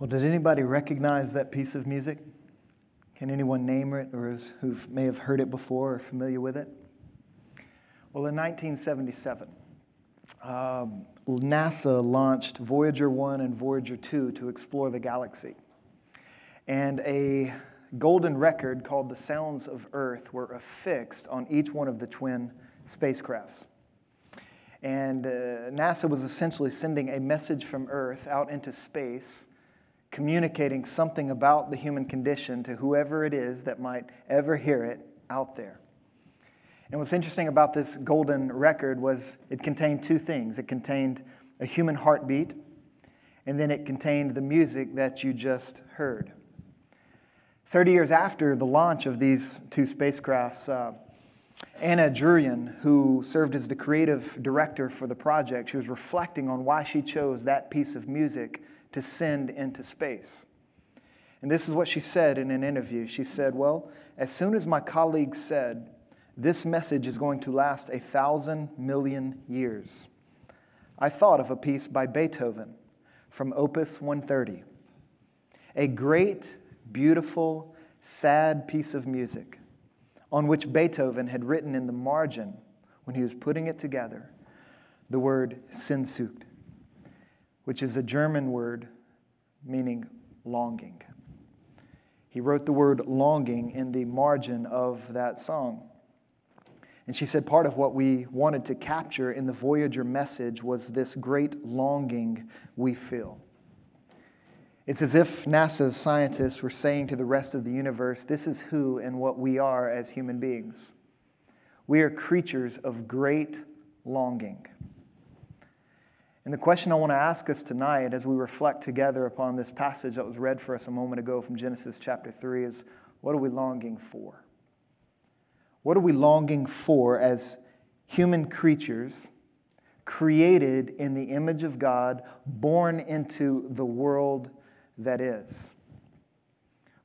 Well, did anybody recognize that piece of music? Can anyone name it or who may have heard it before or familiar with it? Well, in 1977, um, NASA launched Voyager 1 and Voyager 2 to explore the galaxy. And a golden record called the Sounds of Earth were affixed on each one of the twin spacecrafts. And uh, NASA was essentially sending a message from Earth out into space communicating something about the human condition to whoever it is that might ever hear it out there. And what's interesting about this golden record was it contained two things it contained a human heartbeat, and then it contained the music that you just heard. 30 years after the launch of these two spacecrafts, uh, Anna Druyan, who served as the creative director for the project, she was reflecting on why she chose that piece of music to send into space. And this is what she said in an interview. She said, Well, as soon as my colleagues said, this message is going to last a thousand million years, I thought of a piece by Beethoven from Opus 130. A great, beautiful, sad piece of music on which Beethoven had written in the margin when he was putting it together the word which is a German word meaning longing. He wrote the word longing in the margin of that song. And she said part of what we wanted to capture in the Voyager message was this great longing we feel. It's as if NASA's scientists were saying to the rest of the universe, this is who and what we are as human beings. We are creatures of great longing. And the question I want to ask us tonight as we reflect together upon this passage that was read for us a moment ago from Genesis chapter 3 is what are we longing for? What are we longing for as human creatures created in the image of God, born into the world that is?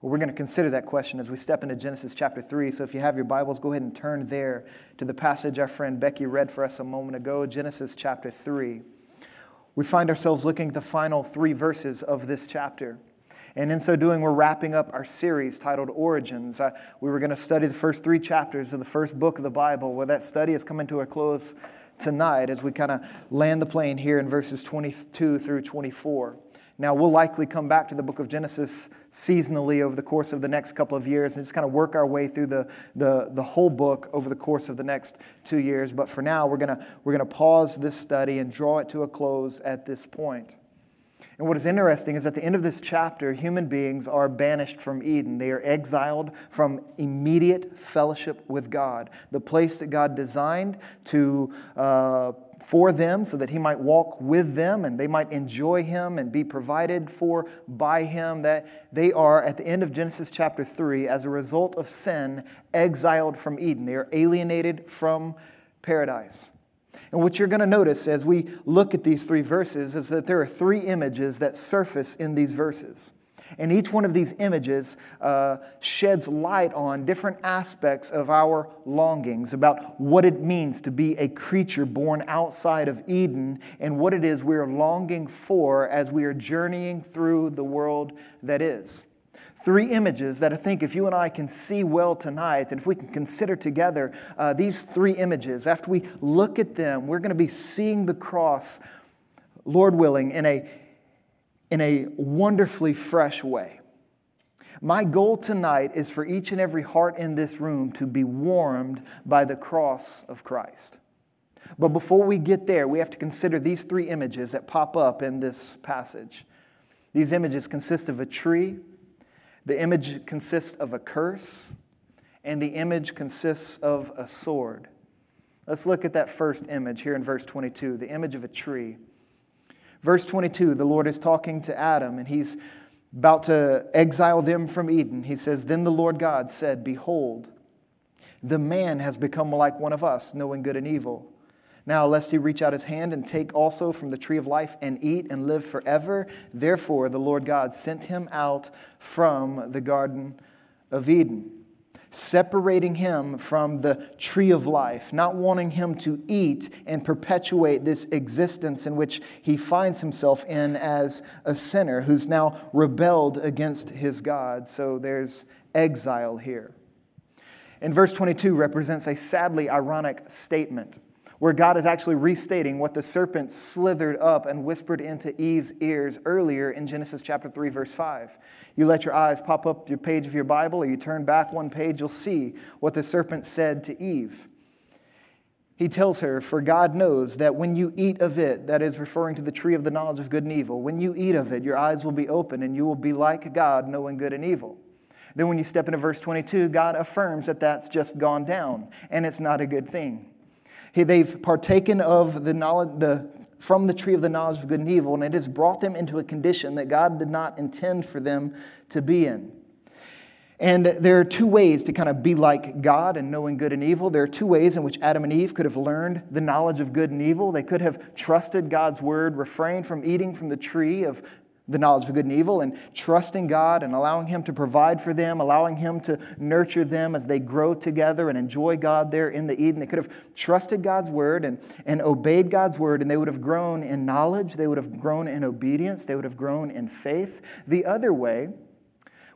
Well, we're going to consider that question as we step into Genesis chapter 3. So if you have your Bibles, go ahead and turn there to the passage our friend Becky read for us a moment ago, Genesis chapter 3 we find ourselves looking at the final three verses of this chapter. And in so doing, we're wrapping up our series titled Origins. Uh, we were going to study the first three chapters of the first book of the Bible, where that study is coming to a close tonight as we kind of land the plane here in verses 22 through 24. Now, we'll likely come back to the book of Genesis seasonally over the course of the next couple of years and just kind of work our way through the, the, the whole book over the course of the next two years. But for now, we're going we're going to pause this study and draw it to a close at this point. And what is interesting is at the end of this chapter, human beings are banished from Eden. They are exiled from immediate fellowship with God, the place that God designed to uh, for them so that he might walk with them and they might enjoy him and be provided for by him. That they are, at the end of Genesis chapter 3, as a result of sin, exiled from Eden. They are alienated from paradise. And what you're going to notice as we look at these three verses is that there are three images that surface in these verses. And each one of these images uh, sheds light on different aspects of our longings about what it means to be a creature born outside of Eden and what it is we are longing for as we are journeying through the world that is. Three images that I think if you and I can see well tonight, and if we can consider together uh, these three images, after we look at them, we're going to be seeing the cross, Lord willing, in a in a wonderfully fresh way. My goal tonight is for each and every heart in this room to be warmed by the cross of Christ. But before we get there, we have to consider these three images that pop up in this passage. These images consist of a tree, the image consists of a curse, and the image consists of a sword. Let's look at that first image here in verse 22 the image of a tree. Verse 22, the Lord is talking to Adam and he's about to exile them from Eden. He says, Then the Lord God said, Behold, the man has become like one of us, knowing good and evil. Now, lest he reach out his hand and take also from the tree of life and eat and live forever. Therefore, the Lord God sent him out from the Garden of Eden. Separating him from the tree of life, not wanting him to eat and perpetuate this existence in which he finds himself in as a sinner who's now rebelled against his God. So there's exile here. And verse 22 represents a sadly ironic statement where God is actually restating what the serpent slithered up and whispered into Eve's ears earlier in Genesis chapter 3, verse 5. You let your eyes pop up your page of your Bible, or you turn back one page, you'll see what the serpent said to Eve. He tells her, For God knows that when you eat of it, that is referring to the tree of the knowledge of good and evil, when you eat of it, your eyes will be open and you will be like God, knowing good and evil. Then, when you step into verse 22, God affirms that that's just gone down and it's not a good thing. They've partaken of the knowledge, the, from the tree of the knowledge of good and evil, and it has brought them into a condition that God did not intend for them to be in. And there are two ways to kind of be like God and knowing good and evil. There are two ways in which Adam and Eve could have learned the knowledge of good and evil. They could have trusted God's word, refrained from eating from the tree of the knowledge of good and evil and trusting God and allowing Him to provide for them, allowing Him to nurture them as they grow together and enjoy God there in the Eden. They could have trusted God's word and, and obeyed God's word, and they would have grown in knowledge, they would have grown in obedience, they would have grown in faith. The other way,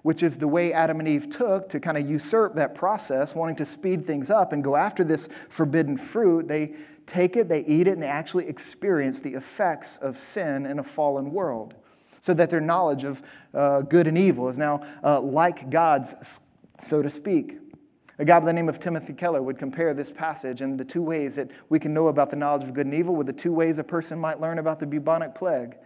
which is the way Adam and Eve took to kind of usurp that process, wanting to speed things up and go after this forbidden fruit, they take it, they eat it, and they actually experience the effects of sin in a fallen world so that their knowledge of uh, good and evil is now uh, like God's, so to speak. A guy by the name of Timothy Keller would compare this passage and the two ways that we can know about the knowledge of good and evil with the two ways a person might learn about the bubonic plague.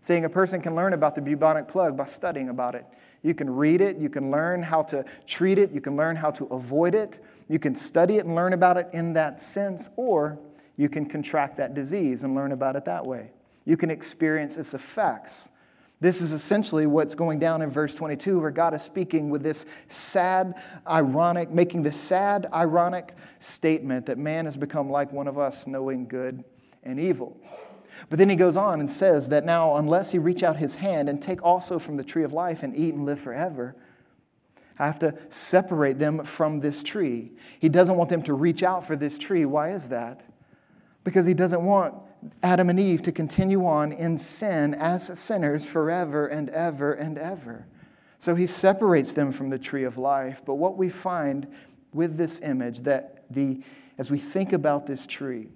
Saying a person can learn about the bubonic plague by studying about it. You can read it, you can learn how to treat it, you can learn how to avoid it, you can study it and learn about it in that sense, or you can contract that disease and learn about it that way. You can experience its effects this is essentially what's going down in verse 22, where God is speaking with this sad, ironic, making this sad, ironic statement that man has become like one of us, knowing good and evil. But then he goes on and says that now, unless he reach out his hand and take also from the tree of life and eat and live forever, I have to separate them from this tree. He doesn't want them to reach out for this tree. Why is that? Because he doesn't want Adam and Eve to continue on in sin as sinners forever and ever and ever. So he separates them from the tree of life. But what we find with this image that the as we think about this tree,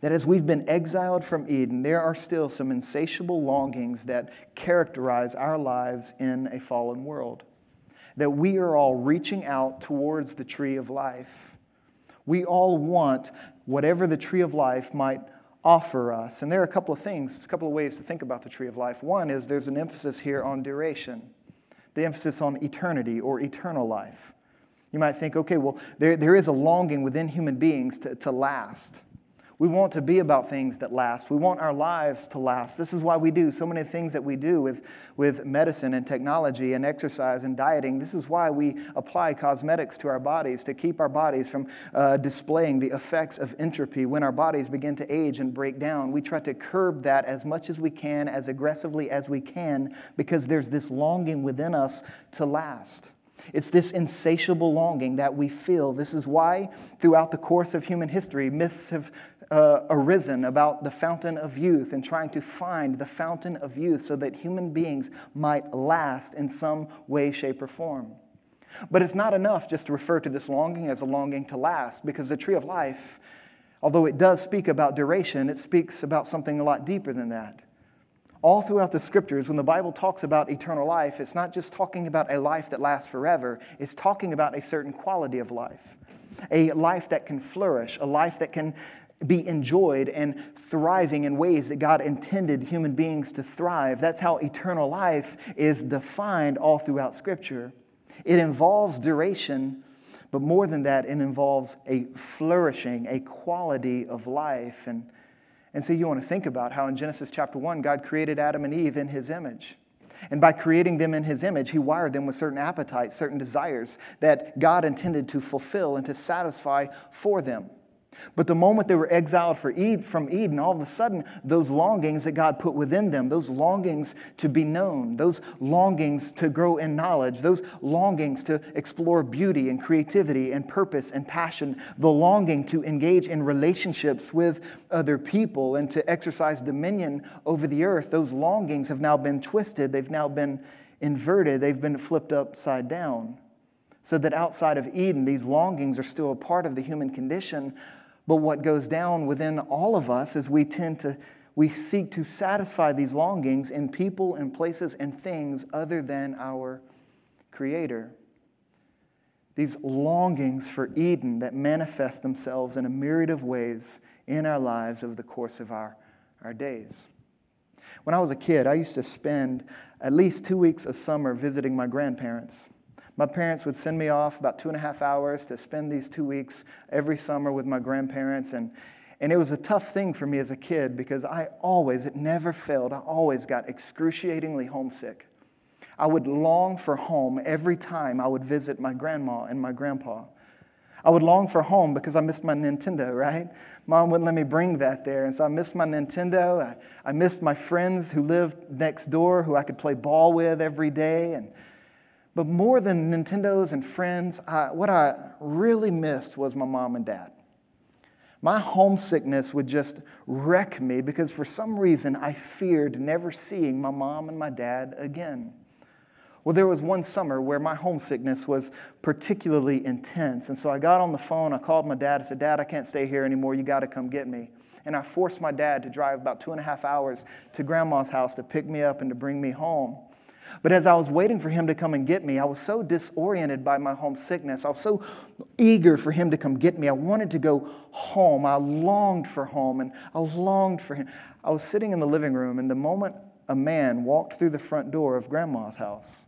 that as we've been exiled from Eden, there are still some insatiable longings that characterize our lives in a fallen world. That we are all reaching out towards the tree of life. We all want whatever the tree of life might offer us. And there are a couple of things, a couple of ways to think about the tree of life. One is there's an emphasis here on duration, the emphasis on eternity or eternal life. You might think, okay, well, there, there is a longing within human beings to, to last. We want to be about things that last. We want our lives to last. This is why we do so many things that we do with, with medicine and technology and exercise and dieting. This is why we apply cosmetics to our bodies to keep our bodies from uh, displaying the effects of entropy. When our bodies begin to age and break down, we try to curb that as much as we can, as aggressively as we can, because there's this longing within us to last. It's this insatiable longing that we feel. This is why, throughout the course of human history, myths have uh, arisen about the fountain of youth and trying to find the fountain of youth so that human beings might last in some way, shape, or form. But it's not enough just to refer to this longing as a longing to last, because the tree of life, although it does speak about duration, it speaks about something a lot deeper than that. All throughout the scriptures, when the Bible talks about eternal life, it's not just talking about a life that lasts forever, it's talking about a certain quality of life. A life that can flourish, a life that can be enjoyed and thriving in ways that God intended human beings to thrive. That's how eternal life is defined all throughout Scripture. It involves duration, but more than that, it involves a flourishing, a quality of life. And, and so you want to think about how in Genesis chapter 1, God created Adam and Eve in his image. And by creating them in his image, he wired them with certain appetites, certain desires that God intended to fulfill and to satisfy for them. But the moment they were exiled from Eden, all of a sudden, those longings that God put within them, those longings to be known, those longings to grow in knowledge, those longings to explore beauty and creativity and purpose and passion, the longing to engage in relationships with other people and to exercise dominion over the earth, those longings have now been twisted, they've now been inverted, they've been flipped upside down. So that outside of Eden, these longings are still a part of the human condition, but what goes down within all of us is we tend to, we seek to satisfy these longings in people and places and things other than our Creator. These longings for Eden that manifest themselves in a myriad of ways in our lives over the course of our, our days. When I was a kid, I used to spend at least two weeks a summer visiting my grandparents. My parents would send me off about two and a half hours to spend these two weeks every summer with my grandparents. And, and it was a tough thing for me as a kid because I always, it never failed, I always got excruciatingly homesick. I would long for home every time I would visit my grandma and my grandpa. I would long for home because I missed my Nintendo, right? Mom wouldn't let me bring that there. And so I missed my Nintendo. I, I missed my friends who lived next door who I could play ball with every day. And but more than Nintendos and friends, I, what I really missed was my mom and dad. My homesickness would just wreck me because for some reason I feared never seeing my mom and my dad again. Well, there was one summer where my homesickness was particularly intense. And so I got on the phone, I called my dad, I said, Dad, I can't stay here anymore. You got to come get me. And I forced my dad to drive about two and a half hours to grandma's house to pick me up and to bring me home. But as I was waiting for him to come and get me, I was so disoriented by my homesickness. I was so eager for him to come get me. I wanted to go home. I longed for home and I longed for him. I was sitting in the living room, and the moment a man walked through the front door of grandma's house,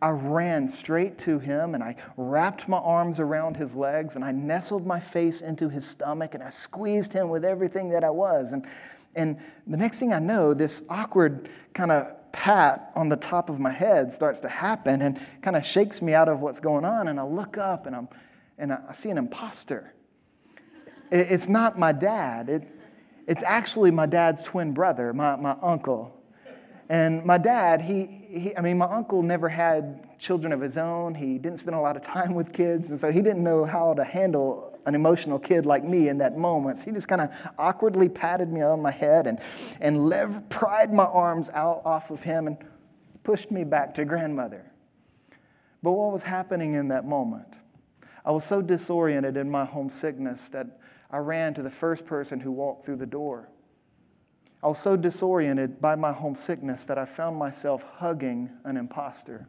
I ran straight to him and I wrapped my arms around his legs and I nestled my face into his stomach and I squeezed him with everything that I was. And, and the next thing I know, this awkward kind of pat on the top of my head starts to happen and kind of shakes me out of what's going on. And I look up and, I'm, and I see an imposter. It's not my dad, it, it's actually my dad's twin brother, my, my uncle. And my dad, he, he, I mean, my uncle never had children of his own. He didn't spend a lot of time with kids. And so he didn't know how to handle an emotional kid like me in that moment. So he just kind of awkwardly patted me on my head and, and lev- pried my arms out off of him and pushed me back to grandmother. But what was happening in that moment? I was so disoriented in my homesickness that I ran to the first person who walked through the door. I was so disoriented by my homesickness that I found myself hugging an impostor.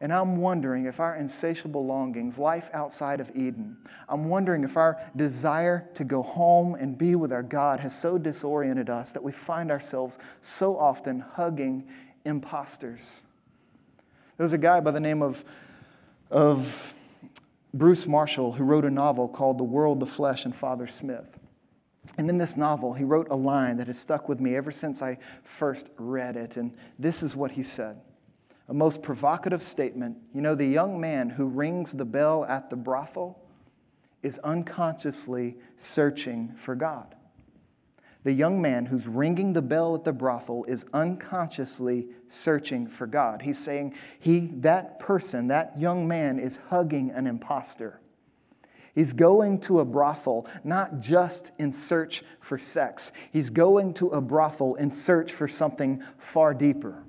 And I'm wondering if our insatiable longings, life outside of Eden, I'm wondering if our desire to go home and be with our God has so disoriented us that we find ourselves so often hugging imposters. There was a guy by the name of, of Bruce Marshall who wrote a novel called The World, the Flesh, and Father Smith. And in this novel, he wrote a line that has stuck with me ever since I first read it. And this is what he said a most provocative statement. You know, the young man who rings the bell at the brothel is unconsciously searching for God. The young man who's ringing the bell at the brothel is unconsciously searching for God. He's saying he that person, that young man is hugging an impostor. He's going to a brothel not just in search for sex. He's going to a brothel in search for something far deeper.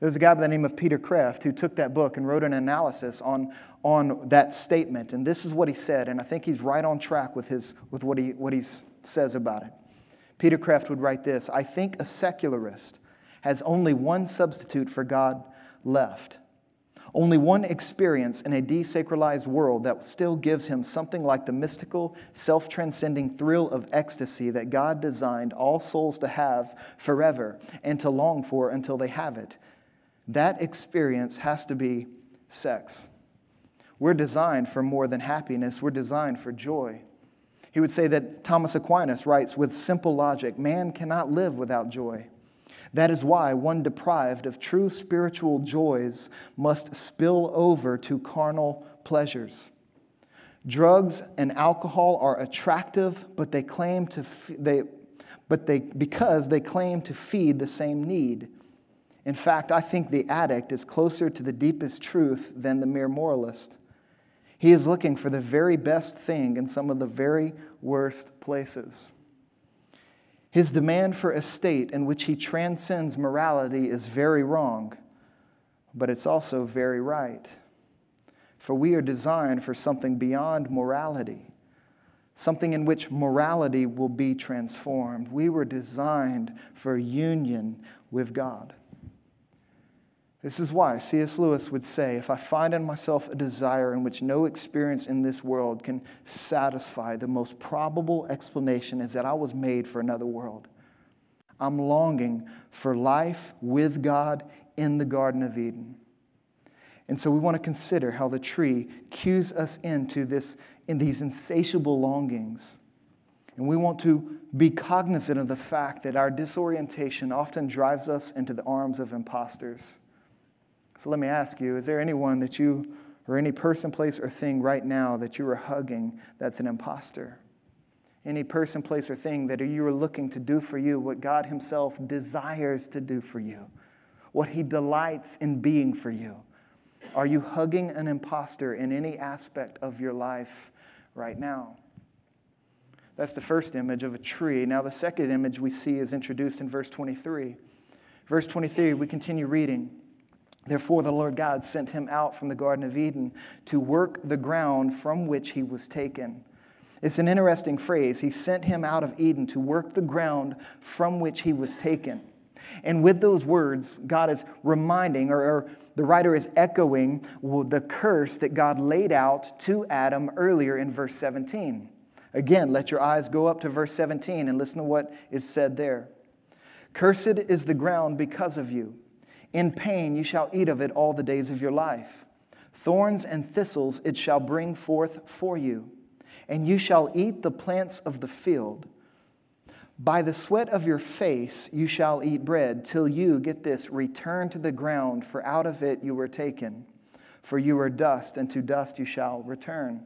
There's a guy by the name of Peter Kreeft who took that book and wrote an analysis on, on that statement. And this is what he said, and I think he's right on track with, his, with what, he, what he says about it. Peter Kreeft would write this I think a secularist has only one substitute for God left. Only one experience in a desacralized world that still gives him something like the mystical, self transcending thrill of ecstasy that God designed all souls to have forever and to long for until they have it. That experience has to be sex. We're designed for more than happiness, we're designed for joy. He would say that Thomas Aquinas writes with simple logic man cannot live without joy. That is why one deprived of true spiritual joys must spill over to carnal pleasures. Drugs and alcohol are attractive, but they claim to they but they because they claim to feed the same need. In fact, I think the addict is closer to the deepest truth than the mere moralist. He is looking for the very best thing in some of the very worst places. His demand for a state in which he transcends morality is very wrong, but it's also very right. For we are designed for something beyond morality, something in which morality will be transformed. We were designed for union with God. This is why C.S. Lewis would say if I find in myself a desire in which no experience in this world can satisfy, the most probable explanation is that I was made for another world. I'm longing for life with God in the Garden of Eden. And so we want to consider how the tree cues us into this in these insatiable longings. And we want to be cognizant of the fact that our disorientation often drives us into the arms of imposters. So let me ask you is there anyone that you, or any person, place, or thing right now that you are hugging that's an impostor? Any person, place, or thing that you are looking to do for you what God Himself desires to do for you, what He delights in being for you? Are you hugging an impostor in any aspect of your life right now? That's the first image of a tree. Now, the second image we see is introduced in verse 23. Verse 23, we continue reading. Therefore, the Lord God sent him out from the Garden of Eden to work the ground from which he was taken. It's an interesting phrase. He sent him out of Eden to work the ground from which he was taken. And with those words, God is reminding, or, or, the writer is echoing the curse that God laid out to Adam earlier in verse 17. Again, let your eyes go up to verse 17 and listen to what is said there. Cursed is the ground because of you. In pain you shall eat of it all the days of your life. Thorns and thistles it shall bring forth for you, and you shall eat the plants of the field. By the sweat of your face you shall eat bread, till you, get this, return to the ground, for out of it you were taken. For you are dust, and to dust you shall return.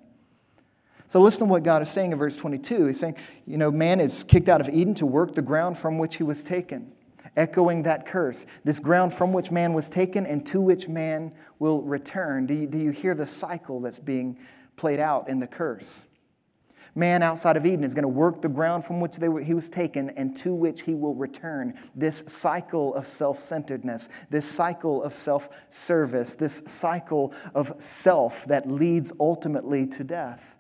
So listen to what God is saying in verse 22. He's saying, you know, man is kicked out of Eden to work the ground from which he was taken, echoing that curse. This ground from which man was taken and to which man will return. Do you, do you hear the cycle that's being played out in the curse? Man outside of Eden is going to work the ground from which were, he was taken and to which he will return. This cycle of self centeredness, this cycle of self service, this cycle of self that leads ultimately to death.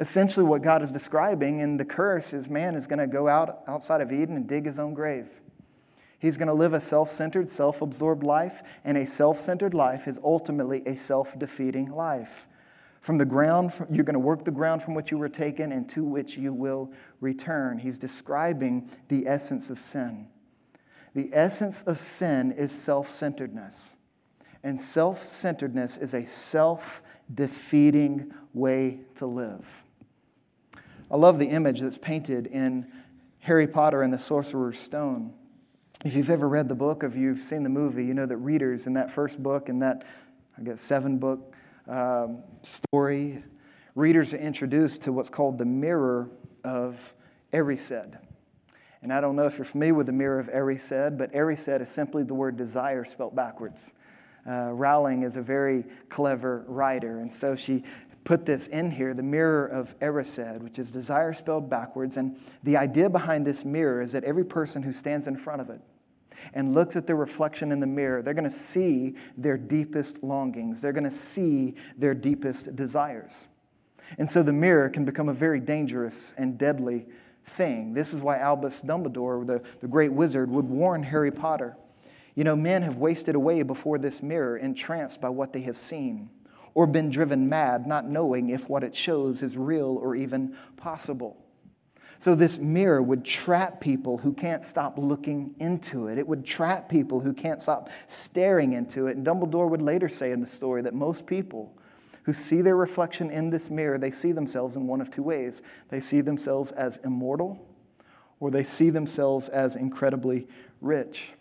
Essentially, what God is describing in the curse is man is going to go out outside of Eden and dig his own grave. He's going to live a self centered, self absorbed life, and a self centered life is ultimately a self defeating life. From the ground, you're going to work the ground from which you were taken and to which you will return. He's describing the essence of sin. The essence of sin is self centeredness. And self centeredness is a self defeating way to live. I love the image that's painted in Harry Potter and the Sorcerer's Stone. If you've ever read the book, if you've seen the movie, you know that readers in that first book, in that, I guess, seven book um, story, readers are introduced to what's called the mirror of Erised. And I don't know if you're familiar with the mirror of Erised, but Erised is simply the word desire spelled backwards. Uh, Rowling is a very clever writer, and so she put this in here the mirror of Erised, which is desire spelled backwards. And the idea behind this mirror is that every person who stands in front of it and looks at their reflection in the mirror, they're going to see their deepest longings. They're going to see their deepest desires. And so the mirror can become a very dangerous and deadly thing. This is why Albus Dumbledore, the, the great wizard, would warn Harry Potter. You know, men have wasted away before this mirror, entranced by what they have seen, or been driven mad, not knowing if what it shows is real or even possible. So, this mirror would trap people who can't stop looking into it. It would trap people who can't stop staring into it. And Dumbledore would later say in the story that most people who see their reflection in this mirror, they see themselves in one of two ways. They see themselves as immortal, or they see themselves as incredibly rich.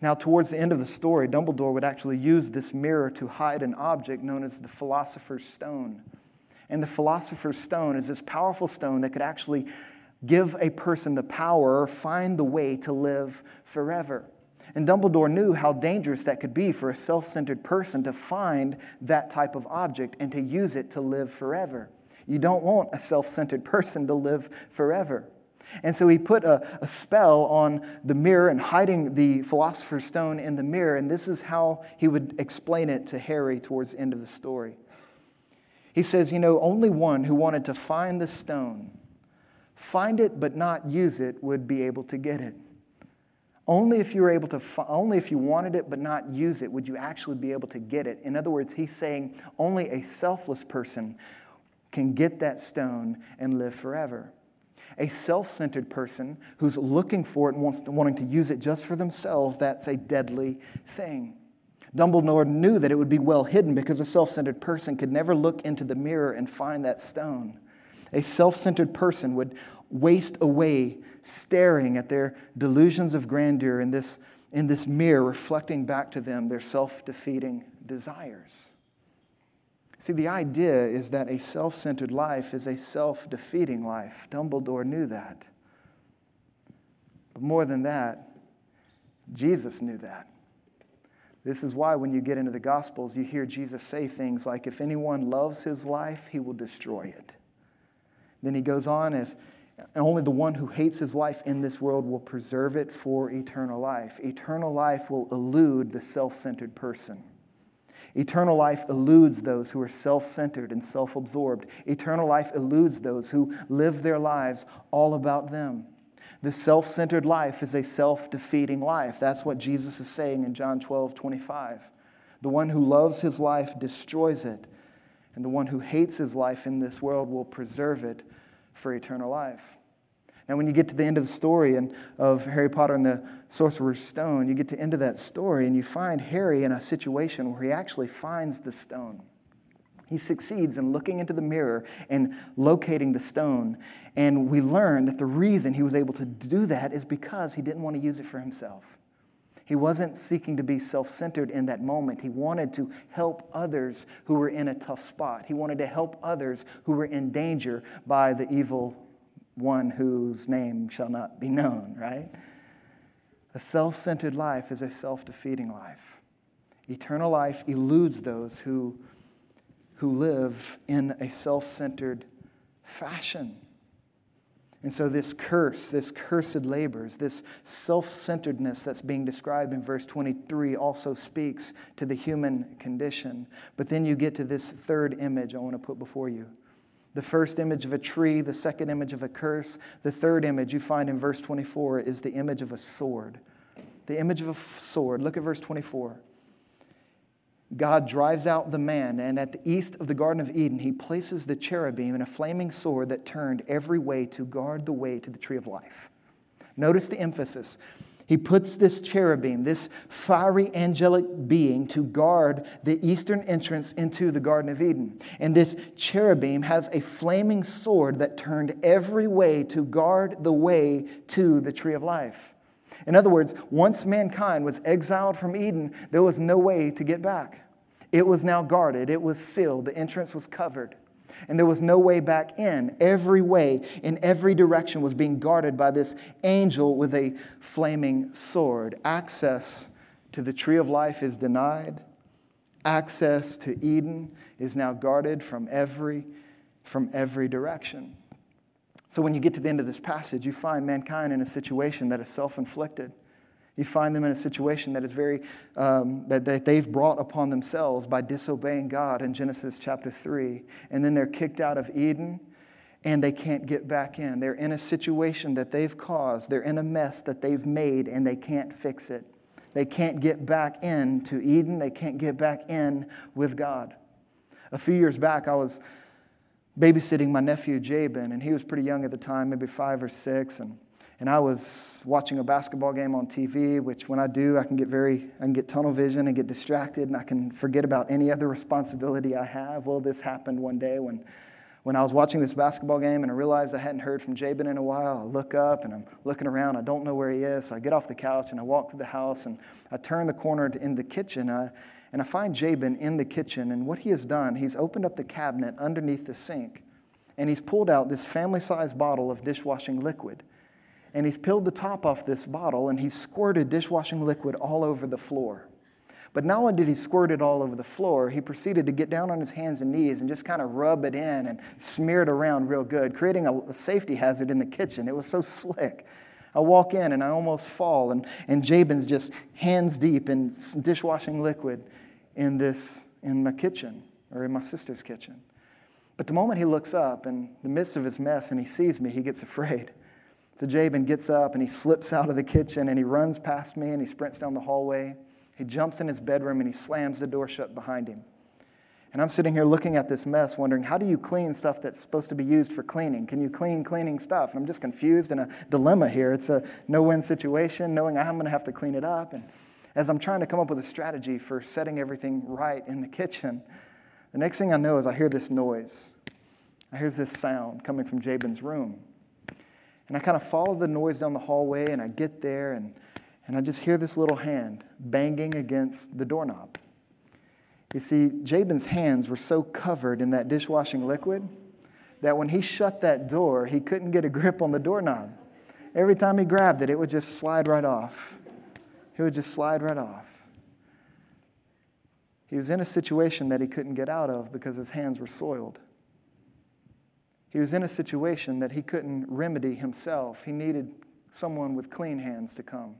Now, towards the end of the story, Dumbledore would actually use this mirror to hide an object known as the Philosopher's Stone. And the philosopher's stone is this powerful stone that could actually give a person the power or find the way to live forever. And Dumbledore knew how dangerous that could be for a self centered person to find that type of object and to use it to live forever. You don't want a self centered person to live forever. And so he put a, a, spell on the mirror and hiding the philosopher's stone in the mirror. And this is how he would explain it to Harry towards the end of the story. He says, You know, only one who wanted to find the stone, find it but not use it, would be able to get it. Only if you were able to, only if you wanted it but not use it, would you actually be able to get it. In other words, he's saying only a selfless person can get that stone and live forever. A self centered person who's looking for it and wants to, wanting to use it just for themselves, that's a deadly thing. Dumbledore knew that it would be well hidden because a self centered person could never look into the mirror and find that stone. A self centered person would waste away staring at their delusions of grandeur in this, in this mirror, reflecting back to them their self defeating desires. See, the idea is that a self centered life is a self defeating life. Dumbledore knew that. But more than that, Jesus knew that. This is why when you get into the Gospels, you hear Jesus say things like, If anyone loves his life, he will destroy it. Then he goes on, If only the one who hates his life in this world will preserve it for eternal life. Eternal life will elude the self centered person. Eternal life eludes those who are self centered and self absorbed. Eternal life eludes those who live their lives all about them. The self centered life is a self defeating life. That's what Jesus is saying in John 12 25. The one who loves his life destroys it, and the one who hates his life in this world will preserve it for eternal life. Now, when you get to the end of the story and of Harry Potter and the Sorcerer's Stone, you get to the end of that story and you find Harry in a situation where he actually finds the stone. He succeeds in looking into the mirror and locating the stone. And we learn that the reason he was able to do that is because he didn't want to use it for himself. He wasn't seeking to be self centered in that moment. He wanted to help others who were in a tough spot. He wanted to help others who were in danger by the evil one whose name shall not be known, right? A self centered life is a self defeating life. Eternal life eludes those who, who live in a self centered fashion. And so, this curse, this cursed labors, this self centeredness that's being described in verse 23 also speaks to the human condition. But then you get to this third image I want to put before you the first image of a tree, the second image of a curse. The third image you find in verse 24 is the image of a sword. The image of a sword. Look at verse 24. God drives out the man, and at the east of the Garden of Eden, he places the cherubim and a flaming sword that turned every way to guard the way to the tree of life. Notice the emphasis. He puts this cherubim, this fiery angelic being, to guard the eastern entrance into the Garden of Eden. And this cherubim has a flaming sword that turned every way to guard the way to the tree of life. In other words, once mankind was exiled from Eden, there was no way to get back. It was now guarded, it was sealed, the entrance was covered and there was no way back in. Every way, in every direction, was being guarded by this angel with a flaming sword. Access to the tree of life is denied. Access to Eden is now guarded from every, from every direction. So when you get to the end of this passage, you find mankind in a situation that is self inflicted. You find them in a situation that is very, um, that, that they've brought upon themselves by disobeying God in Genesis chapter 3. And then they're kicked out of Eden and they can't get back in. They're in a situation that they've caused, they're in a mess that they've made and they can't fix it. They can't get back in to Eden, they can't get back in with God. A few years back, I was babysitting my nephew Jabin, and he was pretty young at the time, maybe five or six. And and I was watching a basketball game on TV, which when I do, I can get very, I can get tunnel vision and get distracted, and I can forget about any other responsibility I have. Well, this happened one day when, when I was watching this basketball game, and I realized I hadn't heard from Jabin in a while. I look up and I'm looking around. I don't know where he is, so I get off the couch and I walk to the house, and I turn the corner in the kitchen, and I, And I find Jabin in the kitchen, and what he has done, he's opened up the cabinet underneath the sink, and he's pulled out this family sized bottle of dishwashing liquid. And he's peeled the top off this bottle, and he's squirted dishwashing liquid all over the floor. But not only did he squirt it all over the floor, he proceeded to get down on his hands and knees and just kind of rub it in and smear it around real good, creating a, a safety hazard in the kitchen. It was so slick. I walk in and I almost fall, and, and Jabin's just hands deep in dishwashing liquid in this in my kitchen or in my sister's kitchen. But the moment he looks up in the midst of his mess and he sees me, he gets afraid. So Jabin gets up and he slips out of the kitchen and he runs past me and he sprints down the hallway. He jumps in his bedroom and he slams the door shut behind him. And I'm sitting here looking at this mess, wondering, how do you clean stuff that's supposed to be used for cleaning? Can you clean cleaning stuff? And I'm just confused in a dilemma here. It's a no win situation, knowing I'm going to have to clean it up. And as I'm trying to come up with a strategy for setting everything right in the kitchen, the next thing I know is I hear this noise. I hear this sound coming from Jabin's room. And I kind of follow the noise down the hallway and I get there and and I just hear this little hand banging against the doorknob. You see, Jabin's hands were so covered in that dishwashing liquid that when he shut that door, he couldn't get a grip on the doorknob. Every time he grabbed it, it would just slide right off. It would just slide right off. He was in a situation that he couldn't get out of because his hands were soiled. He was in a situation that he couldn't remedy himself. He needed someone with clean hands to come.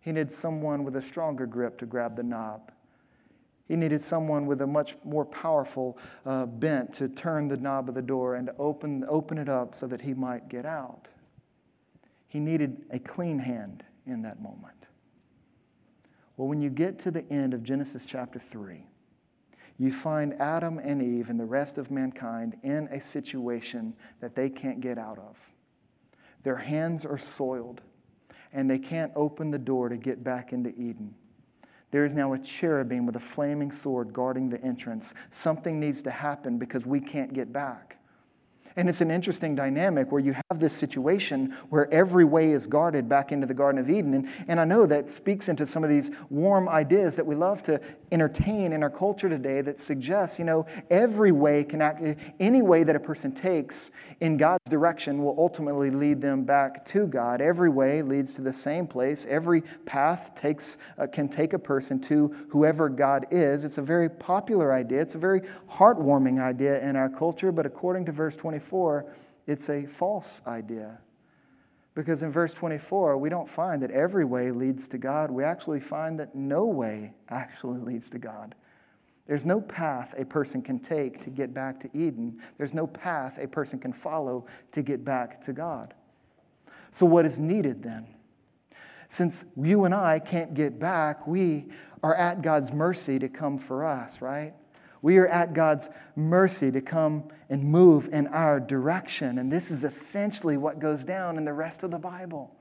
He needed someone with a stronger grip to grab the knob. He needed someone with a much more powerful uh, bent to turn the knob of the door and to open, open it up so that he might get out. He needed a clean hand in that moment. Well, when you get to the end of Genesis chapter 3, you find Adam and Eve and the rest of mankind in a situation that they can't get out of. Their hands are soiled and they can't open the door to get back into Eden. There is now a cherubim with a flaming sword guarding the entrance. Something needs to happen because we can't get back. And it's an interesting dynamic where you have this situation where every way is guarded back into the Garden of Eden. And, and I know that speaks into some of these warm ideas that we love to entertain in our culture today that suggests, you know, every way can act, any way that a person takes in God's direction will ultimately lead them back to God. Every way leads to the same place. Every path takes, uh, can take a person to whoever God is. It's a very popular idea. It's a very heartwarming idea in our culture, but according to verse 24, it's a false idea. Because in verse 24, we don't find that every way leads to God. We actually find that no way actually leads to God. There's no path a person can take to get back to Eden. There's no path a person can follow to get back to God. So, what is needed then? Since you and I can't get back, we are at God's mercy to come for us, right? We are at God's mercy to come and move in our direction. And this is essentially what goes down in the rest of the Bible.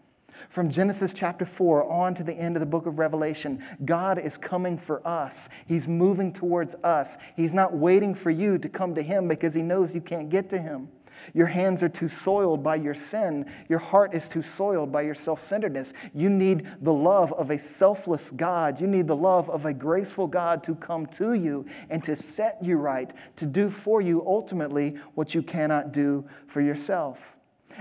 From Genesis chapter 4 on to the end of the book of Revelation, God is coming for us. He's moving towards us. He's not waiting for you to come to Him because He knows you can't get to Him. Your hands are too soiled by your sin. Your heart is too soiled by your self centeredness. You need the love of a selfless God. You need the love of a graceful God to come to you and to set you right, to do for you ultimately what you cannot do for yourself.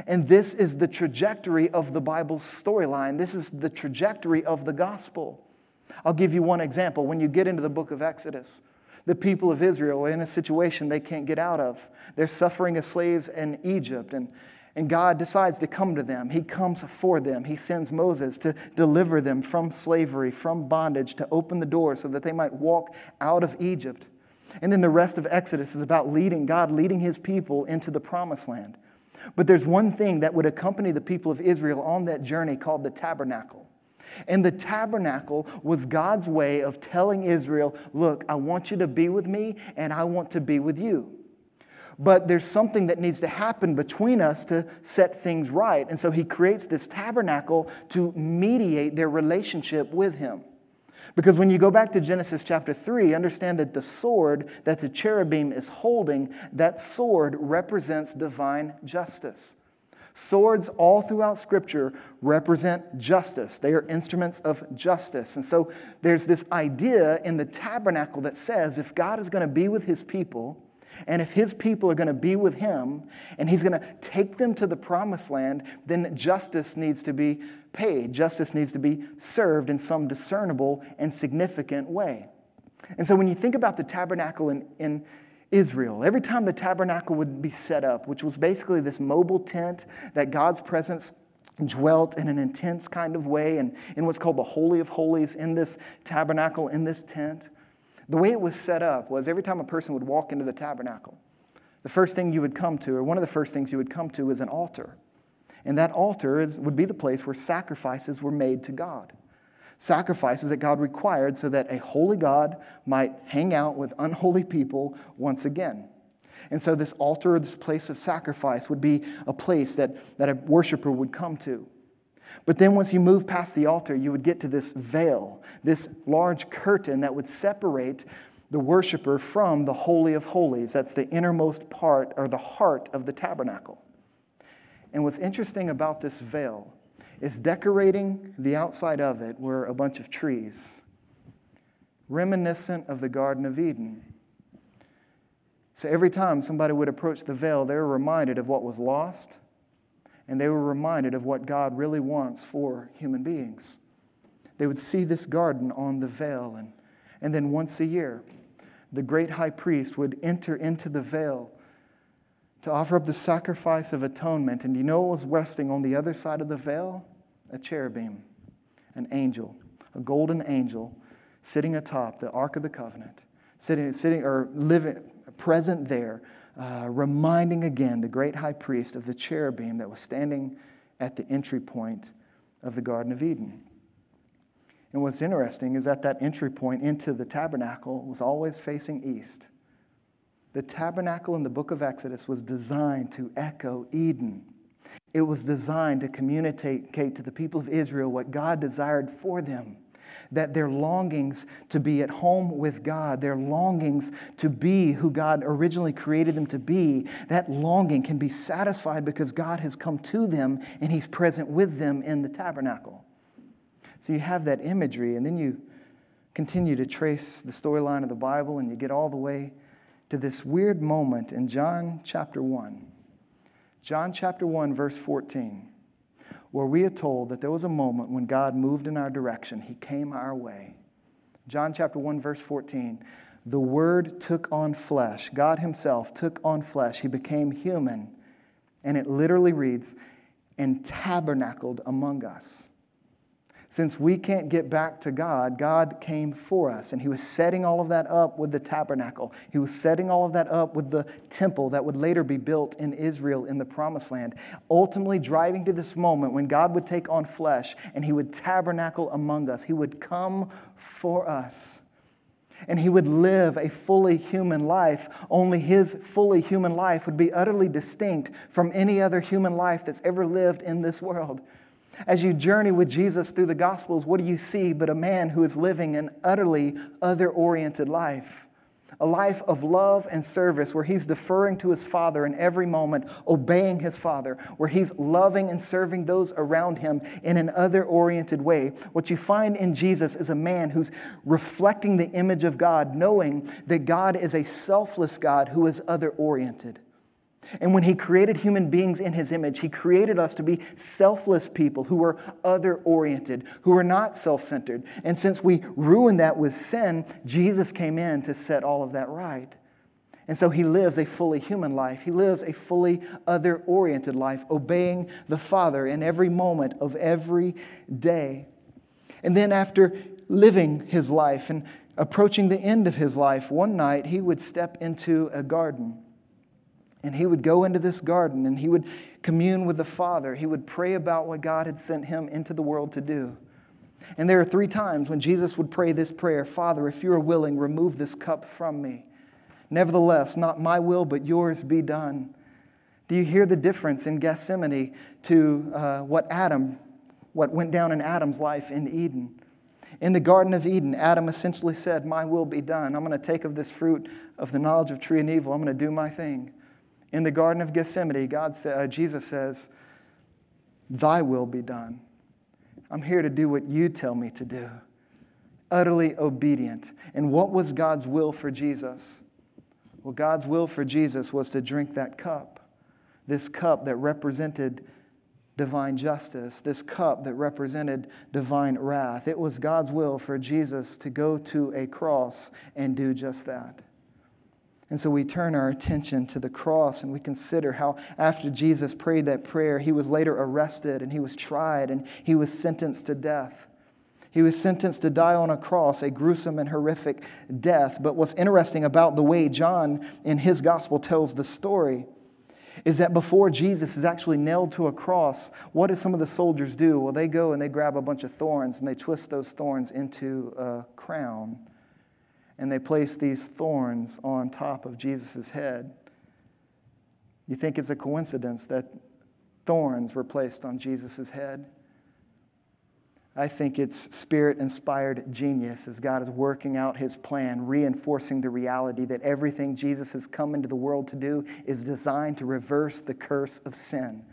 And this is the trajectory of the Bible's storyline. This is the trajectory of the gospel. I'll give you one example. When you get into the book of Exodus, the people of Israel in a situation they can't get out of. They're suffering as slaves in Egypt, and, and God decides to come to them. He comes for them. He sends Moses to deliver them from slavery, from bondage, to open the door so that they might walk out of Egypt. And then the rest of Exodus is about leading God, leading his people into the promised land. But there's one thing that would accompany the people of Israel on that journey called the tabernacle. And the tabernacle was God's way of telling Israel, look, I want you to be with me and I want to be with you. But there's something that needs to happen between us to set things right. And so he creates this tabernacle to mediate their relationship with him. Because when you go back to Genesis chapter 3, understand that the sword that the cherubim is holding, that sword represents divine justice. Swords, all throughout Scripture, represent justice. They are instruments of justice. And so there's this idea in the tabernacle that says if God is going to be with his people, and if his people are going to be with him, and he's going to take them to the promised land, then justice needs to be paid. Justice needs to be served in some discernible and significant way. And so when you think about the tabernacle in, in Israel. Every time the tabernacle would be set up, which was basically this mobile tent that God's presence dwelt in an intense kind of way and in what's called the Holy of Holies in this tabernacle, in this tent. The way it was set up was every time a person would walk into the tabernacle, the first thing you would come to, or one of the first things you would come to, is an altar. And that altar is, would be the place where sacrifices were made to God sacrifices that God required so that a holy God might hang out with unholy people once again. And so, this altar, this place of sacrifice, would be a place that, that a worshiper would come to. But then, once you move past the altar, you would get to this veil, this large curtain that would separate the worshiper from the Holy of Holies. That's the innermost part or the heart of the tabernacle. And what's interesting about this veil is decorating the outside of it were a bunch of trees, reminiscent of the Garden of Eden. So every time somebody would approach the veil, they were reminded of what was lost, and they were reminded of what God really wants for human beings. They would see this garden on the veil, and, and then once a year, the great high priest would enter into the veil to offer up the sacrifice of atonement. And you know what was resting on the other side of the veil? A cherubim, an angel, a golden angel sitting atop the Ark of the Covenant, sitting, sitting or living, present there, uh, reminding again the great high priest of the cherubim that was standing at the entry point of the Garden of Eden. And what's interesting is that that entry point into the tabernacle was always facing east. The tabernacle in the book of Exodus was designed to echo Eden. It was designed to communicate to the people of Israel what God desired for them. That their longings to be at home with God, their longings to be who God originally created them to be, that longing can be satisfied because God has come to them and He's present with them in the tabernacle. So you have that imagery, and then you continue to trace the storyline of the Bible, and you get all the way to this weird moment in John chapter 1. John chapter 1, verse 14, where we are told that there was a moment when God moved in our direction, He came our way. John chapter 1, verse 14. The Word took on flesh. God Himself took on flesh. He became human. And it literally reads, and tabernacled among us. Since we can't get back to God, God came for us. And He was setting all of that up with the tabernacle. He was setting all of that up with the temple that would later be built in Israel in the promised land. Ultimately, driving to this moment when God would take on flesh and He would tabernacle among us. He would come for us. And he would live a fully human life. Only his fully human life would be utterly distinct from any other human life that's ever lived in this world. As you journey with Jesus through the Gospels, what do you see but a man who is living an utterly other oriented life? A life of love and service where he's deferring to his Father in every moment, obeying his Father, where he's loving and serving those around him in an other oriented way. What you find in Jesus is a man who's reflecting the image of God, knowing that God is a selfless God who is other oriented. And when he created human beings in his image, he created us to be selfless people who were other oriented, who were not self centered. And since we ruined that with sin, Jesus came in to set all of that right. And so he lives a fully human life. He lives a fully other oriented life, obeying the Father in every moment of every day. And then, after living his life and approaching the end of his life, one night he would step into a garden. And he would go into this garden and he would commune with the Father. He would pray about what God had sent him into the world to do. And there are three times when Jesus would pray this prayer Father, if you are willing, remove this cup from me. Nevertheless, not my will, but yours be done. Do you hear the difference in Gethsemane to uh, what Adam, what went down in Adam's life in Eden? In the Garden of Eden, Adam essentially said, My will be done. I'm going to take of this fruit of the knowledge of tree and evil. I'm going to do my thing. In the Garden of Gethsemane, God sa- uh, Jesus says, Thy will be done. I'm here to do what you tell me to do. Utterly obedient. And what was God's will for Jesus? Well, God's will for Jesus was to drink that cup, this cup that represented divine justice, this cup that represented divine wrath. It was God's will for Jesus to go to a cross and do just that. And so we turn our attention to the cross and we consider how, after Jesus prayed that prayer, he was later arrested and he was tried and he was sentenced to death. He was sentenced to die on a cross, a gruesome and horrific death. But what's interesting about the way John in his gospel tells the story is that before Jesus is actually nailed to a cross, what do some of the soldiers do? Well, they go and they grab a bunch of thorns and they twist those thorns into a crown and they place these thorns on top of Jesus' head. You think it's a coincidence that thorns were placed on Jesus' head? I think it's spirit inspired genius as God is working out his plan, reinforcing the reality that everything Jesus has come into the world to do is designed to reverse the curse of sin.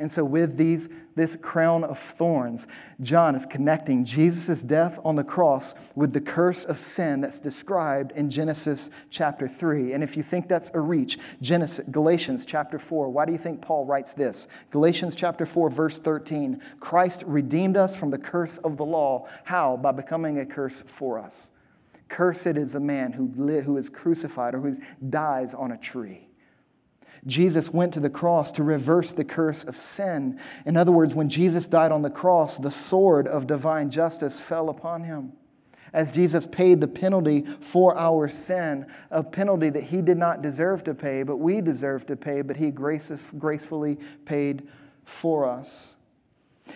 And so, with these, this crown of thorns, John is connecting Jesus' death on the cross with the curse of sin that's described in Genesis chapter 3. And if you think that's a reach, Genesis, Galatians chapter 4, why do you think Paul writes this? Galatians chapter 4, verse 13 Christ redeemed us from the curse of the law. How? By becoming a curse for us. Cursed is a man who, li- who is crucified or who dies on a tree. Jesus went to the cross to reverse the curse of sin. In other words, when Jesus died on the cross, the sword of divine justice fell upon him. As Jesus paid the penalty for our sin, a penalty that he did not deserve to pay, but we deserve to pay, but he gracefully paid for us.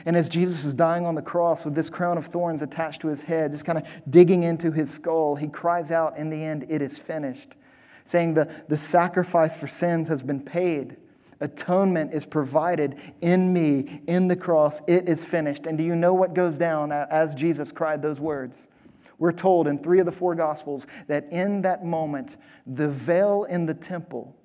And as Jesus is dying on the cross with this crown of thorns attached to his head, just kind of digging into his skull, he cries out in the end, It is finished saying the, the sacrifice for sins has been paid. Atonement is provided in me, in the cross. It is finished. And do you know what goes down as Jesus cried those words? We're told in three of the four Gospels that in that moment, the veil in the temple,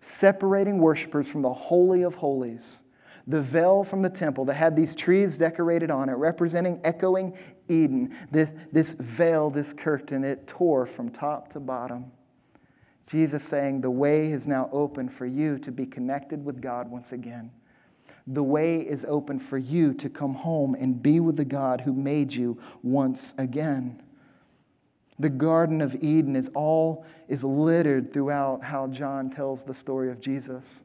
separating worshipers from the Holy of Holies, the veil from the temple that had these trees decorated on it, representing, echoing Eden, this, this veil, this curtain, it tore from top to bottom. Jesus saying, The way is now open for you to be connected with God once again. The way is open for you to come home and be with the God who made you once again. The Garden of Eden is all is littered throughout how John tells the story of Jesus.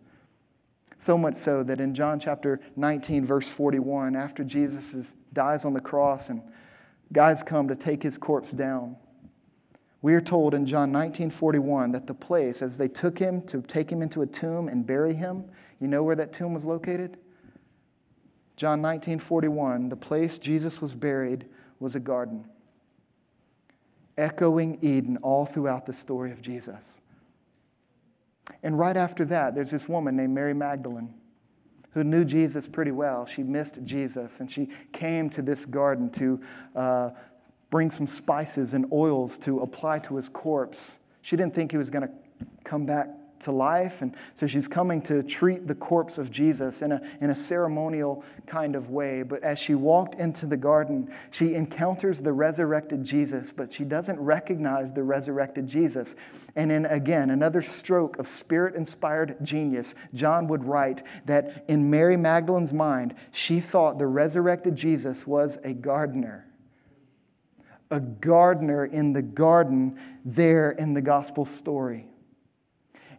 So much so that in John chapter 19, verse 41, after Jesus is, dies on the cross and guys come to take his corpse down, we are told in John 19:41 that the place as they took him to take him into a tomb and bury him, you know where that tomb was located? John 19:41, the place Jesus was buried was a garden. Echoing Eden all throughout the story of Jesus. And right after that, there's this woman named Mary Magdalene who knew Jesus pretty well. She missed Jesus, and she came to this garden to uh, bring some spices and oils to apply to his corpse. She didn't think he was going to come back to life. And so she's coming to treat the corpse of Jesus in a, in a ceremonial kind of way. But as she walked into the garden, she encounters the resurrected Jesus, but she doesn't recognize the resurrected Jesus. And in, again, another stroke of spirit inspired genius, John would write that in Mary Magdalene's mind, she thought the resurrected Jesus was a gardener a gardener in the garden there in the gospel story.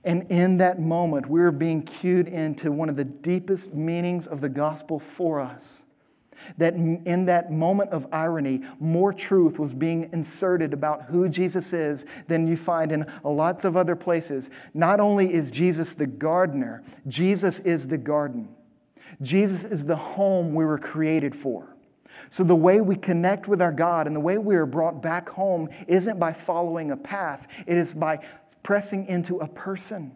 And in that moment, we're being cued into one of the deepest meanings of the gospel for us. That in that moment of irony, more truth was being inserted about who Jesus is than you find in lots of other places. Not only is Jesus the gardener, Jesus is the garden. Jesus is the home we were created for. So, the way we connect with our God and the way we are brought back home isn't by following a path, it is by pressing into a person.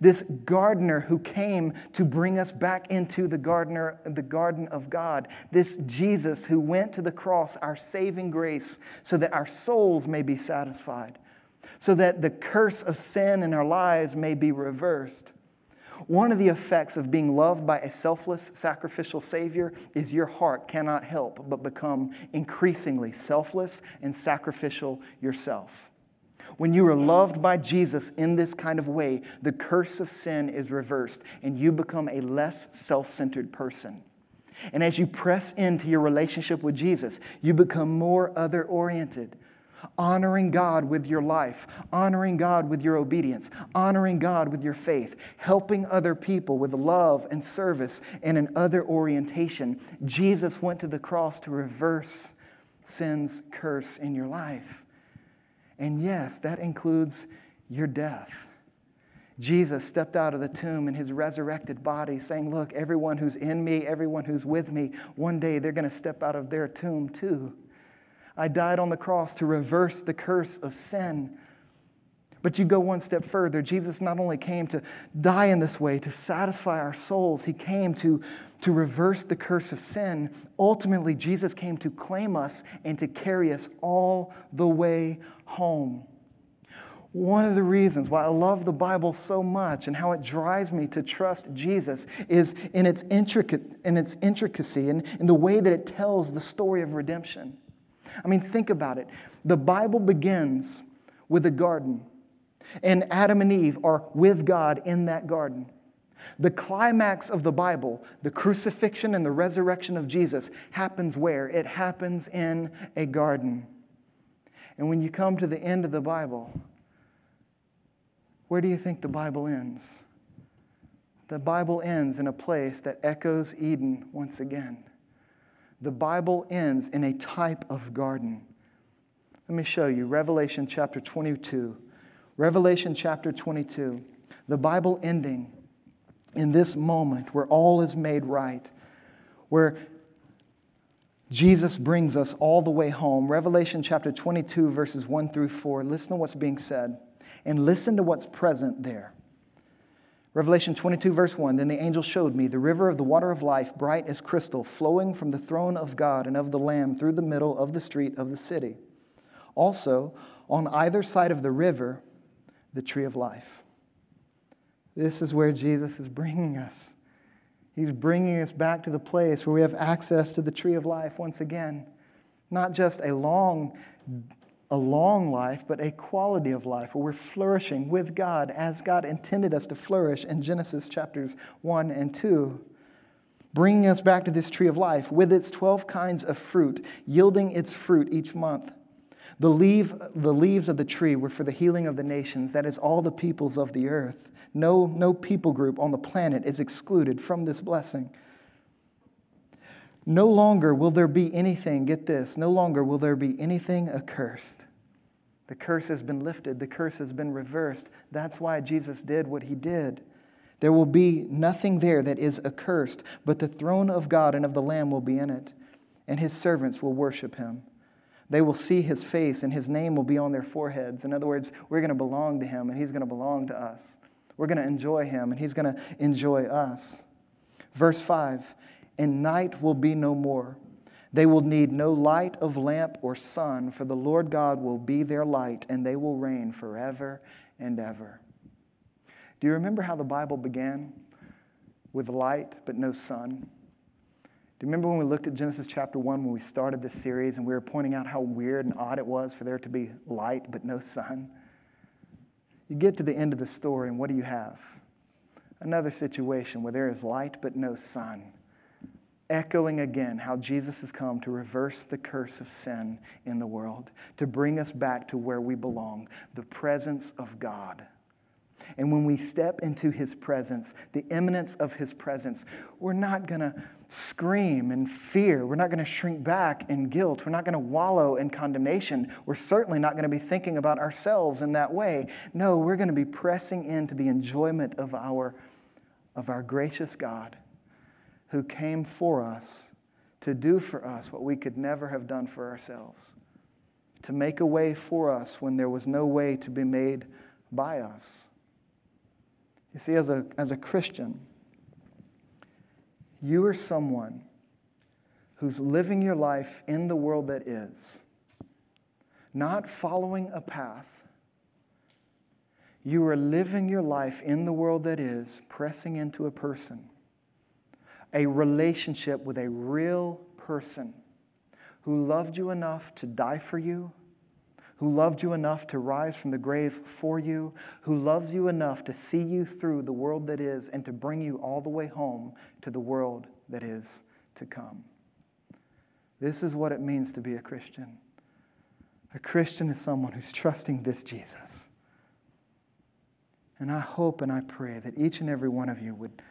This gardener who came to bring us back into the, gardener, the garden of God. This Jesus who went to the cross, our saving grace, so that our souls may be satisfied, so that the curse of sin in our lives may be reversed. One of the effects of being loved by a selfless, sacrificial Savior is your heart cannot help but become increasingly selfless and sacrificial yourself. When you are loved by Jesus in this kind of way, the curse of sin is reversed and you become a less self centered person. And as you press into your relationship with Jesus, you become more other oriented, honoring God with your life, honoring God with your obedience, honoring God with your faith, helping other people with love and service and an other orientation. Jesus went to the cross to reverse sin's curse in your life. And yes, that includes your death. Jesus stepped out of the tomb in his resurrected body, saying, Look, everyone who's in me, everyone who's with me, one day they're going to step out of their tomb too. I died on the cross to reverse the curse of sin. But you go one step further. Jesus not only came to die in this way, to satisfy our souls, he came to, to reverse the curse of sin. Ultimately, Jesus came to claim us and to carry us all the way home. One of the reasons why I love the Bible so much and how it drives me to trust Jesus is in its, intricate, in its intricacy and in the way that it tells the story of redemption. I mean, think about it. The Bible begins with a garden, and Adam and Eve are with God in that garden. The climax of the Bible, the crucifixion and the resurrection of Jesus, happens where? It happens in a garden. And when you come to the end of the Bible, where do you think the Bible ends? The Bible ends in a place that echoes Eden once again. The Bible ends in a type of garden. Let me show you Revelation chapter 22. Revelation chapter 22. The Bible ending in this moment where all is made right, where Jesus brings us all the way home. Revelation chapter 22, verses 1 through 4. Listen to what's being said and listen to what's present there. Revelation 22, verse 1 Then the angel showed me the river of the water of life, bright as crystal, flowing from the throne of God and of the Lamb through the middle of the street of the city. Also, on either side of the river, the tree of life. This is where Jesus is bringing us. He's bringing us back to the place where we have access to the tree of life once again. Not just a long, a long life, but a quality of life where we're flourishing with God as God intended us to flourish in Genesis chapters 1 and 2. Bringing us back to this tree of life with its 12 kinds of fruit, yielding its fruit each month. The, leaf, the leaves of the tree were for the healing of the nations, that is, all the peoples of the earth. No, no people group on the planet is excluded from this blessing. No longer will there be anything, get this, no longer will there be anything accursed. The curse has been lifted, the curse has been reversed. That's why Jesus did what he did. There will be nothing there that is accursed, but the throne of God and of the Lamb will be in it, and his servants will worship him. They will see his face, and his name will be on their foreheads. In other words, we're going to belong to him, and he's going to belong to us. We're going to enjoy him, and he's going to enjoy us. Verse 5 and night will be no more. They will need no light of lamp or sun, for the Lord God will be their light, and they will reign forever and ever. Do you remember how the Bible began? With light, but no sun. Do you remember when we looked at Genesis chapter 1 when we started this series and we were pointing out how weird and odd it was for there to be light but no sun? You get to the end of the story, and what do you have? Another situation where there is light but no sun echoing again how Jesus has come to reverse the curse of sin in the world, to bring us back to where we belong, the presence of God. And when we step into his presence, the imminence of his presence, we're not going to scream in fear. We're not going to shrink back in guilt. We're not going to wallow in condemnation. We're certainly not going to be thinking about ourselves in that way. No, we're going to be pressing into the enjoyment of our, of our gracious God who came for us to do for us what we could never have done for ourselves, to make a way for us when there was no way to be made by us. You see, as a, as a Christian, you are someone who's living your life in the world that is, not following a path. You are living your life in the world that is, pressing into a person, a relationship with a real person who loved you enough to die for you, who loved you enough to rise from the grave for you, who loves you enough to see you through the world that is and to bring you all the way home to the world that is to come. This is what it means to be a Christian. A Christian is someone who's trusting this Jesus. And I hope and I pray that each and every one of you would,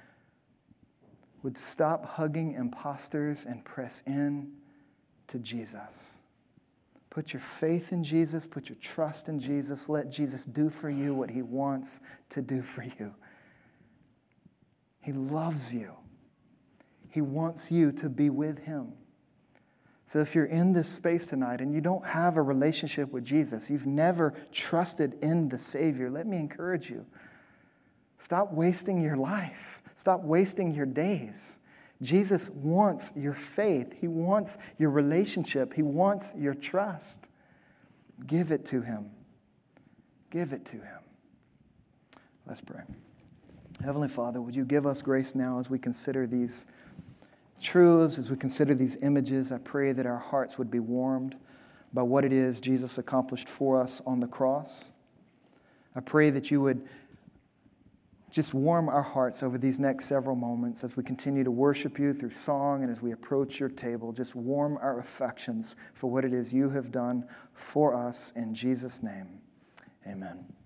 would stop hugging imposters and press in to Jesus. Put your faith in Jesus, put your trust in Jesus. Let Jesus do for you what he wants to do for you. He loves you, he wants you to be with him. So, if you're in this space tonight and you don't have a relationship with Jesus, you've never trusted in the Savior, let me encourage you. Stop wasting your life, stop wasting your days. Jesus wants your faith, He wants your relationship, He wants your trust. Give it to Him. Give it to Him. Let's pray. Heavenly Father, would you give us grace now as we consider these truths, as we consider these images? I pray that our hearts would be warmed by what it is Jesus accomplished for us on the cross. I pray that you would just warm our hearts over these next several moments as we continue to worship you through song and as we approach your table. Just warm our affections for what it is you have done for us. In Jesus' name, amen.